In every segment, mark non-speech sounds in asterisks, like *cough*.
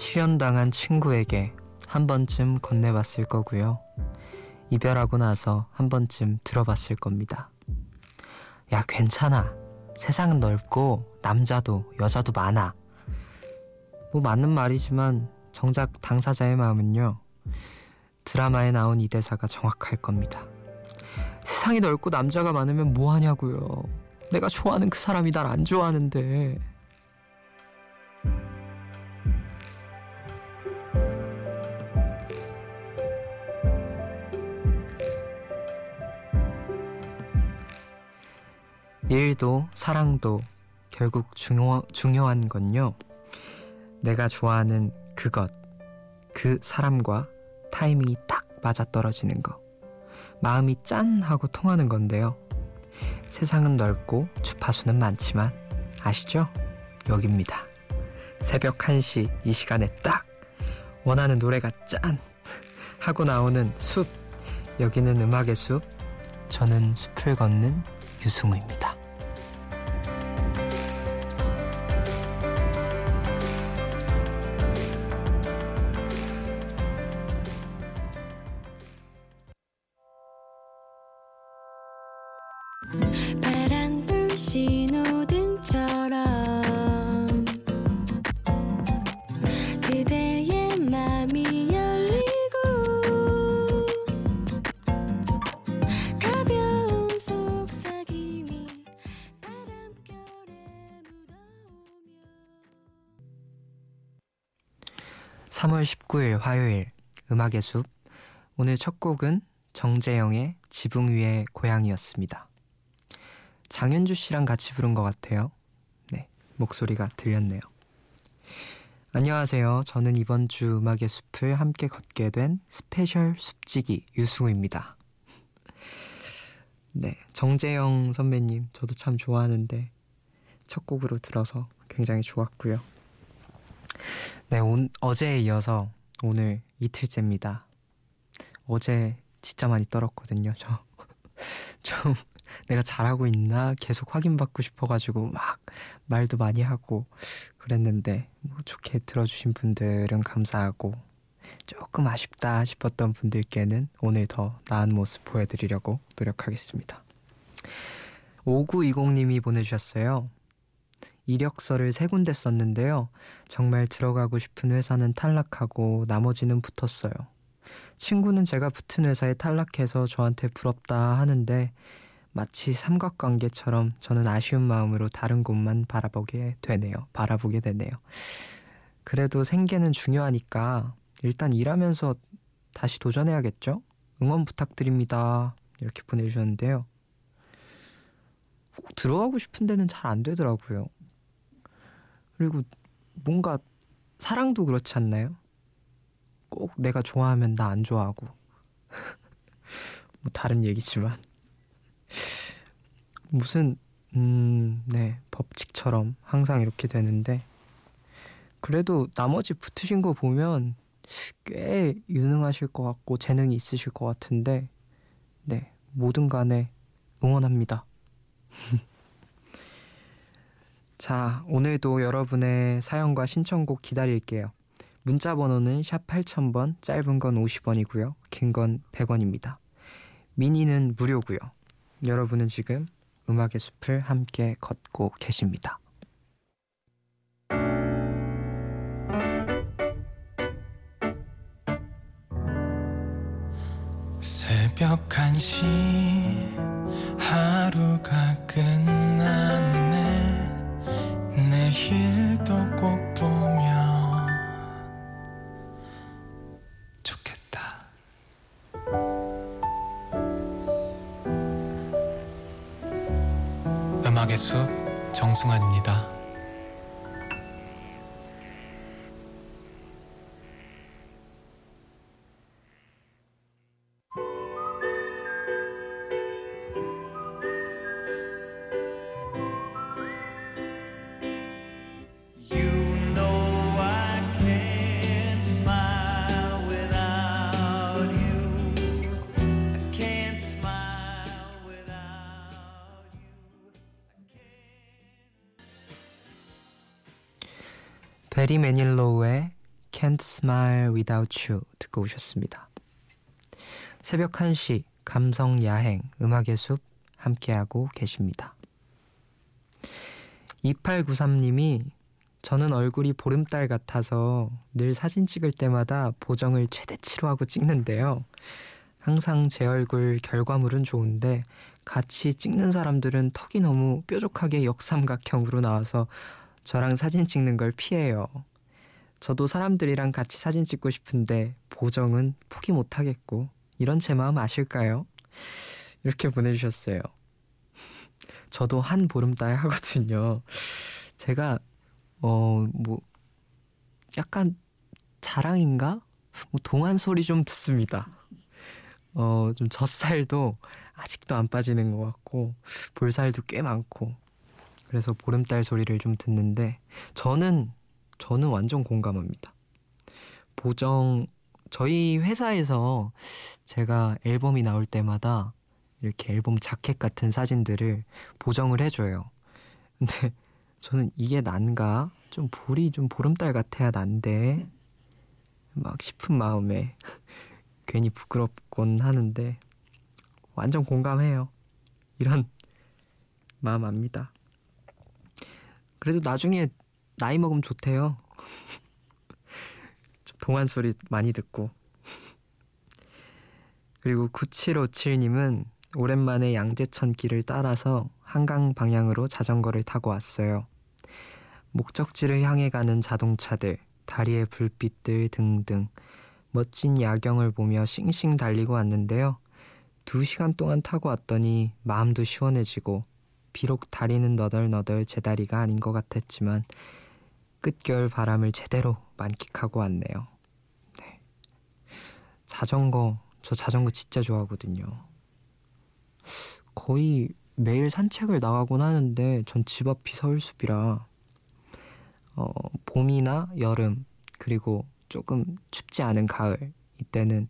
실현당한 친구에게 한 번쯤 건네봤을 거고요. 이별하고 나서 한 번쯤 들어봤을 겁니다. 야, 괜찮아. 세상은 넓고 남자도 여자도 많아. 뭐 맞는 말이지만 정작 당사자의 마음은요. 드라마에 나온 이 대사가 정확할 겁니다. 세상이 넓고 남자가 많으면 뭐 하냐고요. 내가 좋아하는 그 사람이 날 안 좋아하는데. 일도 사랑도 결국 중요, 중요한 건요. 내가 좋아하는 그것, 그 사람과 타이밍이 딱 맞아떨어지는 거. 마음이 짠 하고 통하는 건데요. 세상은 넓고 주파수는 많지만 아시죠? 여기입니다. 새벽 1시 이 시간에 딱 원하는 노래가 짠 하고 나오는 숲. 여기는 음악의 숲. 저는 숲을 걷는 유승우입니다. 19일 화요일 음악의 숲 오늘 첫 곡은 정재형의 지붕 위의 고양이였습니다. 장윤주 씨랑 같이 부른 것 같아요. 네, 목소리가 들렸네요. 안녕하세요. 저는 이번 주 음악의 숲을 함께 걷게 된 special 숲지기 유승우입니다. *laughs* 네, 정재형 선배님 저도 참 좋아하는데 첫 곡으로 들어서 굉장히 좋았고요. 네, 온, 어제에 이어서 오늘 이틀째입니다. 어제 진짜 많이 떨었거든요. 저 *laughs* 좀 내가 잘하고 있나 계속 확인받고 싶어가지고 막 말도 많이 하고 그랬는데 뭐 좋게 들어주신 분들은 감사하고 조금 아쉽다 싶었던 분들께는 오늘 더 나은 모습 보여드리려고 노력하겠습니다. 5920님이 보내주셨어요. 이력서를 세 군데 썼는데요. 정말 들어가고 싶은 회사는 탈락하고 나머지는 붙었어요. 친구는 제가 붙은 회사에 탈락해서 저한테 부럽다 하는데 마치 삼각관계처럼 저는 아쉬운 마음으로 다른 곳만 바라보게 되네요. 바라보게 되네요. 그래도 생계는 중요하니까 일단 일하면서 다시 도전해야겠죠? 응원 부탁드립니다. 이렇게 보내주셨는데요. 꼭 들어가고 싶은 데는 잘 안 되더라고요. 그리고 뭔가 사랑도 그렇지 않나요? 꼭 내가 좋아하면 나 안 좋아하고 *laughs* 뭐 다른 얘기지만 무슨 음 네 법칙처럼 항상 이렇게 되는데 그래도 나머지 붙으신 거 보면 꽤 유능하실 것 같고 재능이 있으실 것 같은데 네 뭐든 간에 응원합니다. *laughs* 자, 오늘도 여러분의 사연과 신청곡 기다릴게요. 문자 번호는 샵 8000번, 짧은 건 50원이고요. 긴 건 100원입니다. 미니는 무료고요. 여러분은 지금 음악의 숲을 함께 걷고 계십니다. 새벽 1시 하루가 끝났 정승환입니다. 베리 매닐로우의 Can't Smile Without You 듣고 오셨습니다. 새벽 1시 감성 야행 음악의 숲 함께하고 계십니다. 2893님이 저는 얼굴이 보름달 같아서 늘 사진 찍을 때마다 보정을 최대치로 하고 찍는데요. 항상 제 얼굴 결과물은 좋은데 같이 찍는 사람들은 턱이 너무 뾰족하게 역삼각형으로 나와서 저랑 사진 찍는 걸 피해요. 저도 사람들이랑 같이 사진 찍고 싶은데 보정은 포기 못 하겠고 이런 제 마음 아실까요? 이렇게 보내주셨어요. 저도 한 보름달 하거든요. 제가 어 뭐 약간 자랑인가? 뭐 동안 소리 좀 듣습니다. 어 좀 젖살도 아직도 안 빠지는 것 같고 볼살도 꽤 많고 그래서 보름달 소리를 좀 듣는데 저는 저는 완전 공감합니다. 보정 저희 회사에서 제가 앨범이 나올 때마다 이렇게 앨범 자켓 같은 사진들을 보정을 해줘요. 근데 저는 이게 난가? 좀 볼이 좀 보름달 같아야 난데 막 싶은 마음에 괜히 부끄럽곤 하는데 완전 공감해요. 이런 마음 압니다. 그래도 나중에 나이 먹으면 좋대요. *laughs* 동안 소리 많이 듣고. 그리고 9757님은 오랜만에 양재천 길을 따라서 한강 방향으로 자전거를 타고 왔어요. 목적지를 향해 가는 자동차들, 다리의 불빛들 등등 멋진 야경을 보며 싱싱 달리고 왔는데요. 두 시간 동안 타고 왔더니 마음도 시원해지고 비록 다리는 너덜너덜 제 다리가 아닌 것 같았지만 끝겨울 바람을 제대로 만끽하고 왔네요. 네. 자전거, 저 자전거 진짜 좋아하거든요. 거의 매일 산책을 나가곤 하는데 전 집 앞이 서울숲이라 어, 봄이나 여름 그리고 조금 춥지 않은 가을 이때는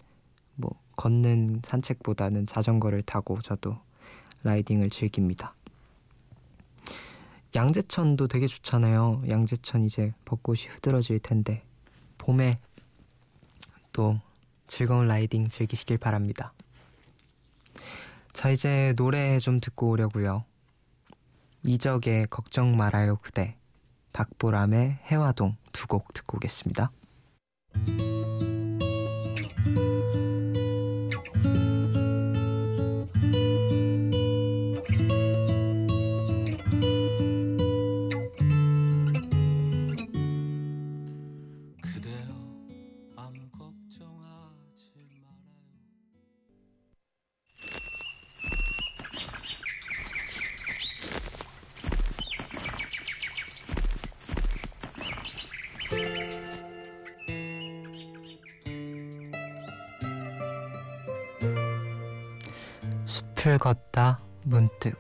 뭐 걷는 산책보다는 자전거를 타고 저도 라이딩을 즐깁니다. 양재천도 되게 좋잖아요. 양재천 이제 벚꽃이 흐드러질 텐데 봄에 또 즐거운 라이딩 즐기시길 바랍니다. 자 이제 노래 좀 듣고 오려고요. 이적의 걱정 말아요 그대 박보람의 해화동 두 곡 듣고 오겠습니다. 숲을 걷다 문득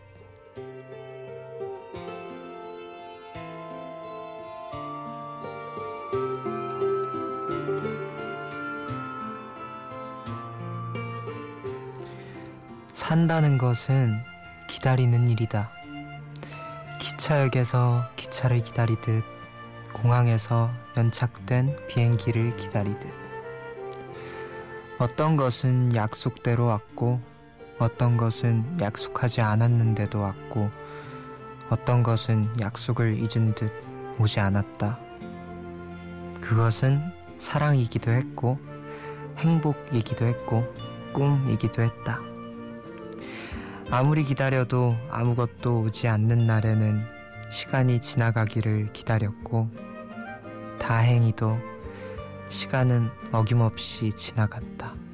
산다는 것은 기다리는 일이다. 기차역에서 기차를 기다리듯 공항에서 연착된 비행기를 기다리듯 어떤 것은 약속대로 왔고 어떤 것은 약속하지 않았는데도 왔고 어떤 것은 약속을 잊은 듯 오지 않았다. 그것은 사랑이기도 했고 행복이기도 했고 꿈이기도 했다. 아무리 기다려도 아무것도 오지 않는 날에는 시간이 지나가기를 기다렸고 다행히도 시간은 어김없이 지나갔다.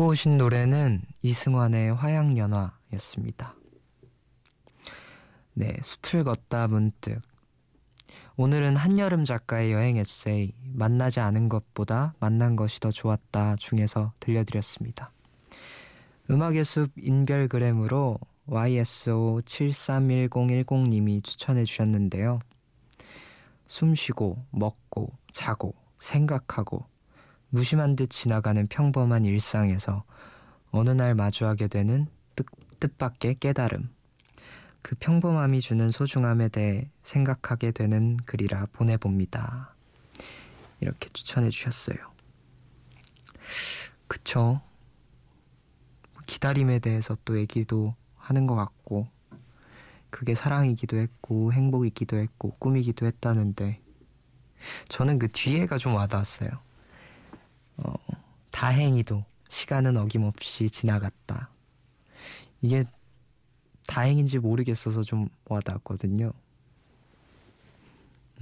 듣고 오신 노래는 이승환의 화양연화였습니다. 네, 숲을 걷다 문득. 오늘은 한여름 작가의 여행 에세이 만나지 않은 것보다 만난 것이 더 좋았다 중에서 들려드렸습니다. 음악의 숲 인별그램으로 YSO731010님이 추천해 주셨는데요. 숨 쉬고 먹고 자고 생각하고 무심한 듯 지나가는 평범한 일상에서 어느 날 마주하게 되는 뜻, 뜻밖의 깨달음. 그 평범함이 주는 소중함에 대해 생각하게 되는 글이라 보내봅니다. 이렇게 추천해 주셨어요. 그쵸. 기다림에 대해서 또 얘기도 하는 것 같고, 그게 사랑이기도 했고, 행복이기도 했고, 꿈이기도 했다는데, 저는 그 뒤에가 좀 와닿았어요. 어, 다행히도 시간은 어김없이 지나갔다. 이게 다행인지 모르겠어서 좀 와닿았거든요.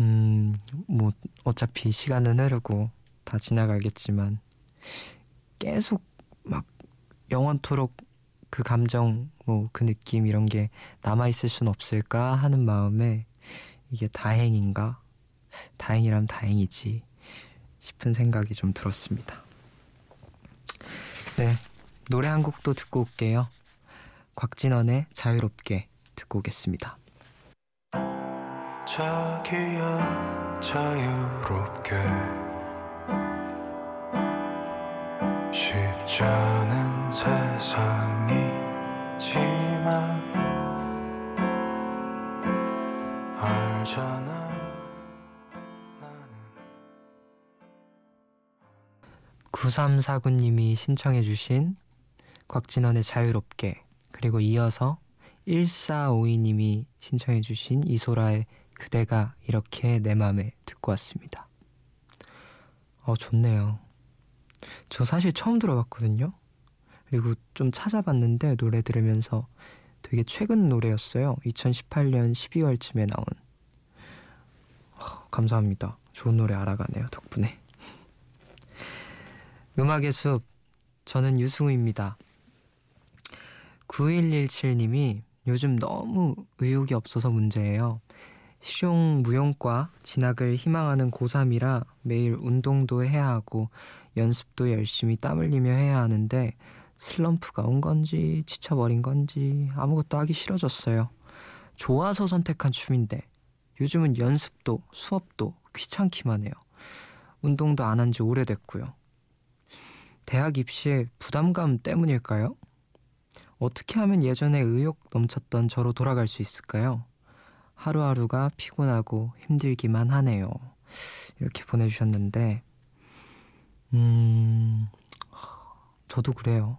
음, 뭐, 어차피 시간은 흐르고 다 지나가겠지만, 계속 막 영원토록 그 감정, 뭐, 그 느낌 이런 게 남아있을 순 없을까 하는 마음에 이게 다행인가? 다행이라면 다행이지 싶은 생각이 좀 들었습니다. 네, 노래 한 곡도 듣고 올게요. 곽진원의 자유롭게 듣고 오겠습니다. 자기야 자유롭게 쉽지 않은 세상이지만 알잖아 9349님이 신청해 주신 곽진원의 자유롭게 그리고 이어서 1452님이 신청해 주신 이소라의 그대가 이렇게 내 맘에 듣고 왔습니다. 어, 좋네요. 저 사실 처음 들어봤거든요. 그리고 좀 찾아봤는데 노래 들으면서 되게 최근 노래였어요. 2018년 12월쯤에 나온. 어, 감사합니다. 좋은 노래 알아가네요. 덕분에. 음악의 숲. 저는 유승우입니다. 9117님이 요즘 너무 의욕이 없어서 문제예요. 실용 무용과 진학을 희망하는 고3이라 매일 운동도 해야 하고 연습도 열심히 땀 흘리며 해야 하는데 슬럼프가 온 건지 지쳐버린 건지 아무것도 하기 싫어졌어요. 좋아서 선택한 춤인데 요즘은 연습도 수업도 귀찮기만 해요. 운동도 안 한 지 오래됐고요. 대학 입시에 부담감 때문일까요? 어떻게 하면 예전에 의욕 넘쳤던 저로 돌아갈 수 있을까요? 하루하루가 피곤하고 힘들기만 하네요. 이렇게 보내주셨는데, 음, 저도 그래요.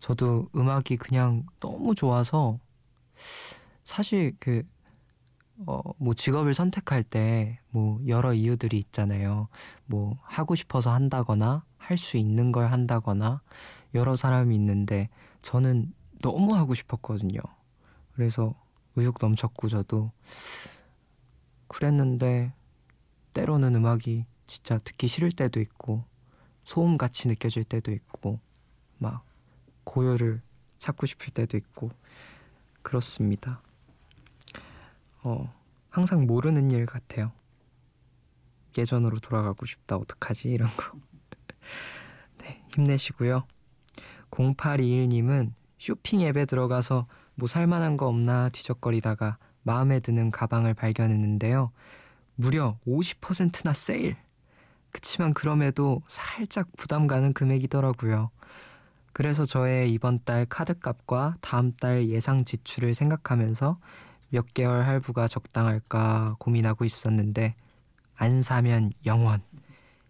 저도 음악이 그냥 너무 좋아서, 사실 그, 어, 뭐 직업을 선택할 때, 뭐 여러 이유들이 있잖아요. 뭐 하고 싶어서 한다거나, 할 수 있는 걸 한다거나, 여러 사람이 있는데 저는 너무 하고 싶었거든요. 그래서 의욕 넘쳤고 저도 그랬는데 때로는 음악이 진짜 듣기 싫을 때도 있고 소음 같이 느껴질 때도 있고 막 고요를 찾고 싶을 때도 있고 그렇습니다. 어, 항상 모르는 일 같아요. 예전으로 돌아가고 싶다 어떡하지 이런 거. 네, 힘내시고요. 0821님은 쇼핑 앱에 들어가서 뭐 살만한 거 없나 뒤적거리다가 마음에 드는 가방을 발견했는데요. 무려 50%나 세일! 그치만 그럼에도 살짝 부담 가는 금액이더라고요. 그래서 저의 이번 달 카드값과 다음 달 예상 지출을 생각하면서 몇 개월 할부가 적당할까 고민하고 있었는데 안 사면 영원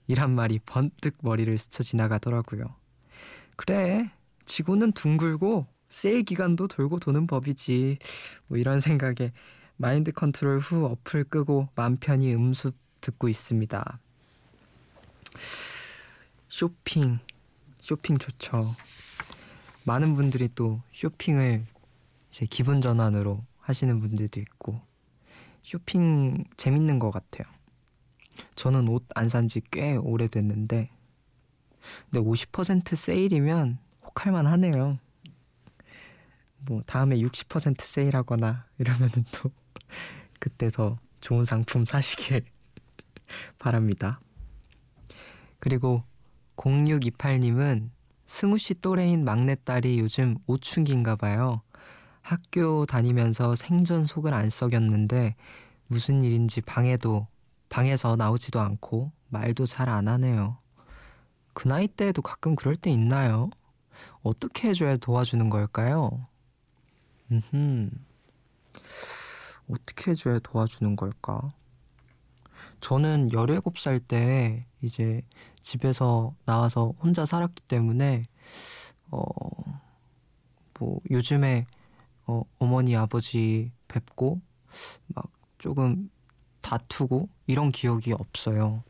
이란 말이 번뜩 머리를 스쳐 지나가더라고요. 그래, 지구는 둥글고 세일 기간도 돌고 도는 법이지. 뭐 이런 생각에 마인드 컨트롤 후 어플 끄고 맘 편히 음숲 듣고 있습니다. 쇼핑, 쇼핑 좋죠. 많은 분들이 또 쇼핑을 이제 기분 전환으로 하시는 분들도 있고 쇼핑 재밌는 것 같아요. 저는 옷 안 산 지 꽤 오래됐는데 근데 50% 세일이면 혹할만 하네요. 뭐 다음에 60% 세일하거나 이러면은 또 *laughs* 그때 더 좋은 상품 사시길 *laughs* 바랍니다. 그리고 0628님은 승우 씨 또래인 막내딸이 요즘 오춘기인가 봐요. 학교 다니면서 생전 속을 안 썩였는데 무슨 일인지 방에도 방에서 나오지도 않고 말도 잘 안 하네요. 그 나이 때에도 가끔 그럴 때 있나요? 어떻게 해줘야 도와주는 걸까요? 음, 어떻게 해줘야 도와주는 걸까? 저는 17살 때 이제 집에서 나와서 혼자 살았기 때문에, 어, 뭐, 요즘에, 어, 어머니, 아버지 뵙고, 막 조금 다투고, 이런 기억이 없어요.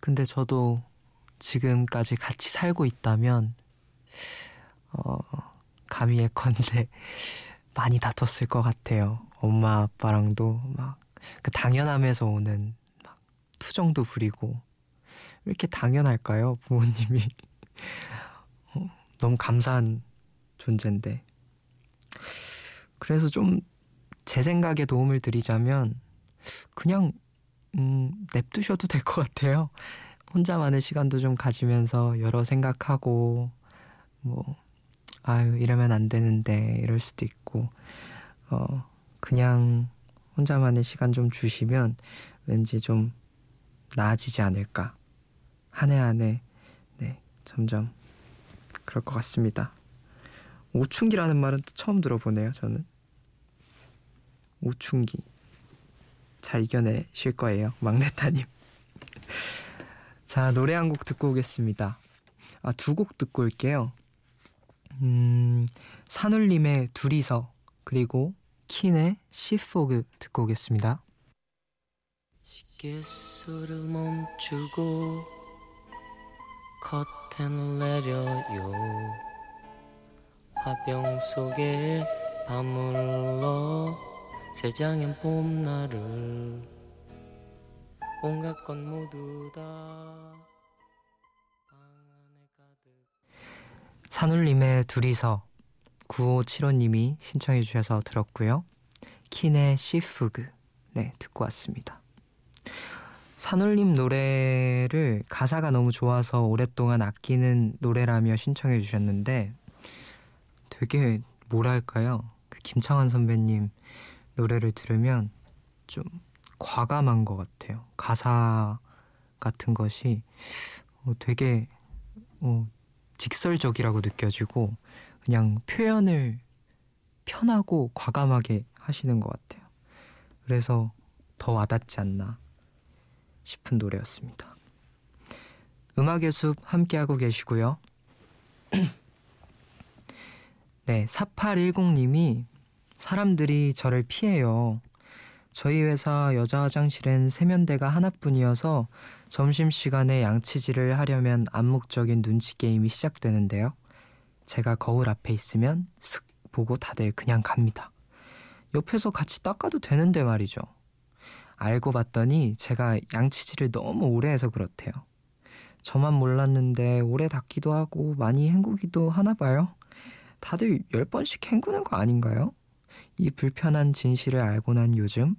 근데 저도 지금까지 같이 살고 있다면, 어, 감히 예컨대 *laughs* 많이 다퉜을 것 같아요. 엄마 아빠랑도 막 그 당연함에서 오는 막 투정도 부리고 이렇게 당연할까요? 부모님이 *laughs* 어, 너무 감사한 존재인데 그래서 좀 제 생각에 도움을 드리자면 그냥 음, 냅두셔도 될 것 같아요. 혼자만의 시간도 좀 가지면서 여러 생각하고 뭐 아유 이러면 안 되는데 이럴 수도 있고 어 그냥 혼자만의 시간 좀 주시면 왠지 좀 나아지지 않을까 한 해 한해 네 점점 그럴 것 같습니다. 오춘기라는 말은 또 처음 들어보네요 저는 오춘기 잘 이겨내실 거예요 막내따님. *laughs* 자 노래 한 곡 듣고 오겠습니다. 아 두 곡 듣고 올게요. 음, 산울림의 둘이서 그리고 킨의 시포그 듣고 오겠습니다. 시계수를 멈추고 커튼을 내려요. 화병 속에 밤물러 세장엔 봄날을 온갖 것 모두 다 산울림의 둘이서 9575님이 신청해 주셔서 들었고요. 킨의 시프그 네 듣고 왔습니다. 산울림 노래를 가사가 너무 좋아서 오랫동안 아끼는 노래라며 신청해 주셨는데 되게 뭐랄까요 그 김창완 선배님 노래를 들으면 좀 과감한 것 같아요. 가사 같은 것이 어, 되게 어, 직설적이라고 느껴지고 그냥 표현을 편하고 과감하게 하시는 것 같아요. 그래서 더 와닿지 않나 싶은 노래였습니다. 음악의 숲 함께하고 계시고요. *clears throat* 네, 4810님이 사람들이 저를 피해요. 저희 회사 여자 화장실엔 세면대가 하나뿐이어서 점심시간에 양치질을 하려면 암묵적인 눈치 게임이 시작되는데요. 제가 거울 앞에 있으면 슥 보고 다들 그냥 갑니다. 옆에서 같이 닦아도 되는데 말이죠. 알고 봤더니 제가 양치질을 너무 오래 해서 그렇대요. 저만 몰랐는데 오래 닦기도 하고 많이 헹구기도 하나 봐요. 다들 열 번씩 헹구는 거 아닌가요? 이 불편한 진실을 알고 난 요즘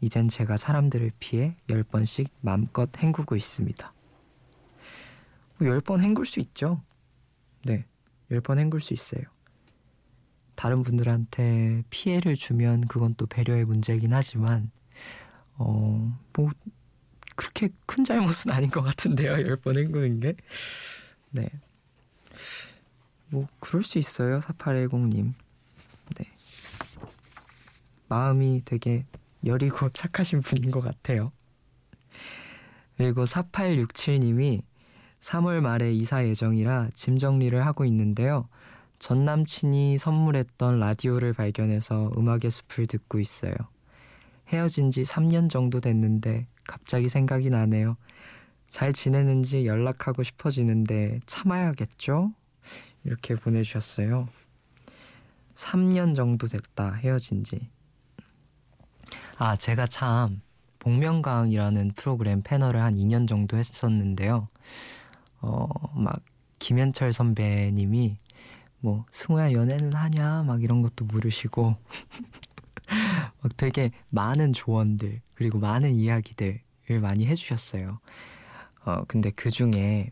이젠 제가 사람들을 피해 열 번씩 맘껏 헹구고 있습니다. 뭐 열번 헹굴 수 있죠. 네, 열 번 헹굴 수 있어요. 다른 분들한테 피해를 주면 그건 또 배려의 문제이긴 하지만 어, 뭐 그렇게 큰 잘못은 아닌 것 같은데요. 열 번 헹구는 게. 네. 뭐 그럴 수 있어요. 4810님. 네. 마음이 되게 여리고 *laughs* 착하신 분인 것 같아요. 그리고 4867님이 3월 말에 이사 예정이라 짐 정리를 하고 있는데요. 전 남친이 선물했던 라디오를 발견해서 음악의 숲을 듣고 있어요. 헤어진 지 3년 정도 됐는데 갑자기 생각이 나네요. 잘 지내는지 연락하고 싶어지는데 참아야겠죠? 이렇게 보내주셨어요. 3년 정도 됐다, 헤어진 지. 아, 제가 참 복면가왕이라는 프로그램 패널을 한 2년 정도 했었는데요. 어, 막 김현철 선배님이 뭐 승우야 연애는 하냐 막 이런 것도 물으시고 *laughs* 막 되게 많은 조언들 그리고 많은 이야기들을 많이 해주셨어요. 어 근데 그 중에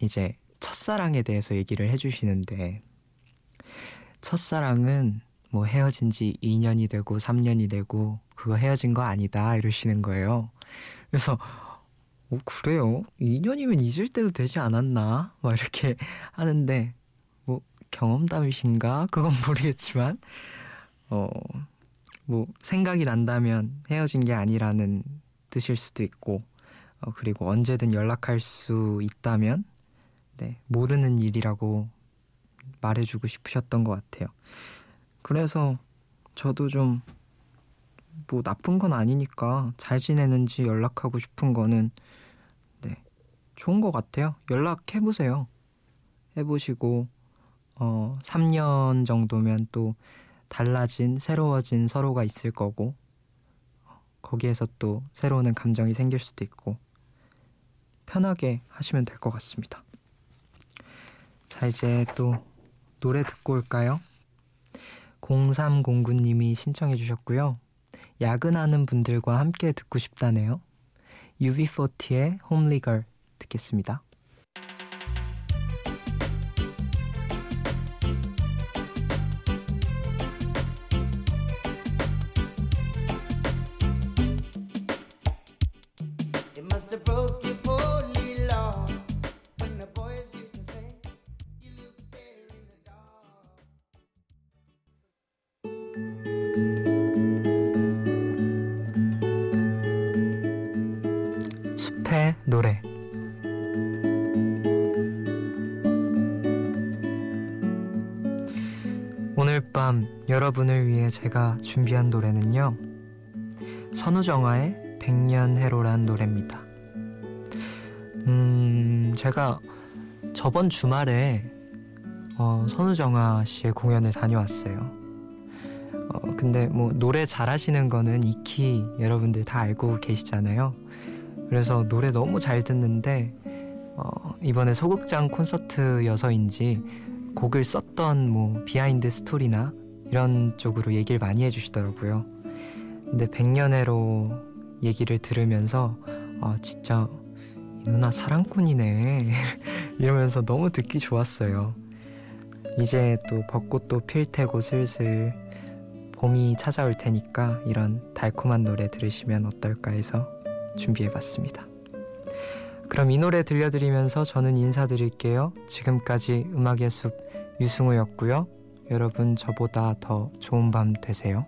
이제 첫사랑에 대해서 얘기를 해주시는데 첫사랑은 뭐 헤어진 지 2년이 되고 3년이 되고 그거 헤어진 거 아니다 이러시는 거예요. 그래서 어 그래요? 2년이면 잊을 때도 되지 않았나? 막 이렇게 *laughs* 하는데 뭐 경험담이신가? *laughs* 그건 모르겠지만 어 뭐 생각이 난다면 헤어진 게 아니라는 뜻일 수도 있고 어 그리고 언제든 연락할 수 있다면 네 모르는 일이라고 말해주고 싶으셨던 것 같아요. 그래서 저도 좀 뭐 나쁜 건 아니니까 잘 지내는지 연락하고 싶은 거는 네 좋은 것 같아요. 연락해 보세요. 해보시고 어 3년 정도면 또 달라진 새로워진 서로가 있을 거고 거기에서 또 새로운 감정이 생길 수도 있고 편하게 하시면 될 것 같습니다. 자 이제 또 노래 듣고 올까요? 0309님이 신청해 주셨고요. 야근하는 분들과 함께 듣고 싶다네요. UB40의 Homely Girl 듣겠습니다. 준비한 노래는요. 선우정아의 백년해로란 노래입니다. 음 제가 저번 주말에 어, 선우정아 씨의 공연을 다녀왔어요. 어, 근데 뭐 노래 잘하시는 거는 익히 여러분들 다 알고 계시잖아요. 그래서 노래 너무 잘 듣는데 어, 이번에 소극장 콘서트여서인지 곡을 썼던 뭐 비하인드 스토리나 이런 쪽으로 얘기를 많이 해주시더라고요. 근데 백년해로 얘기를 들으면서 아 진짜 이 누나 사랑꾼이네 *laughs* 이러면서 너무 듣기 좋았어요. 이제 또 벚꽃도 필 테고 슬슬 봄이 찾아올 테니까 이런 달콤한 노래 들으시면 어떨까 해서 준비해봤습니다. 그럼 이 노래 들려드리면서 저는 인사드릴게요. 지금까지 음악의 숲 유승우였고요. 여러분 저보다 더 좋은 밤 되세요.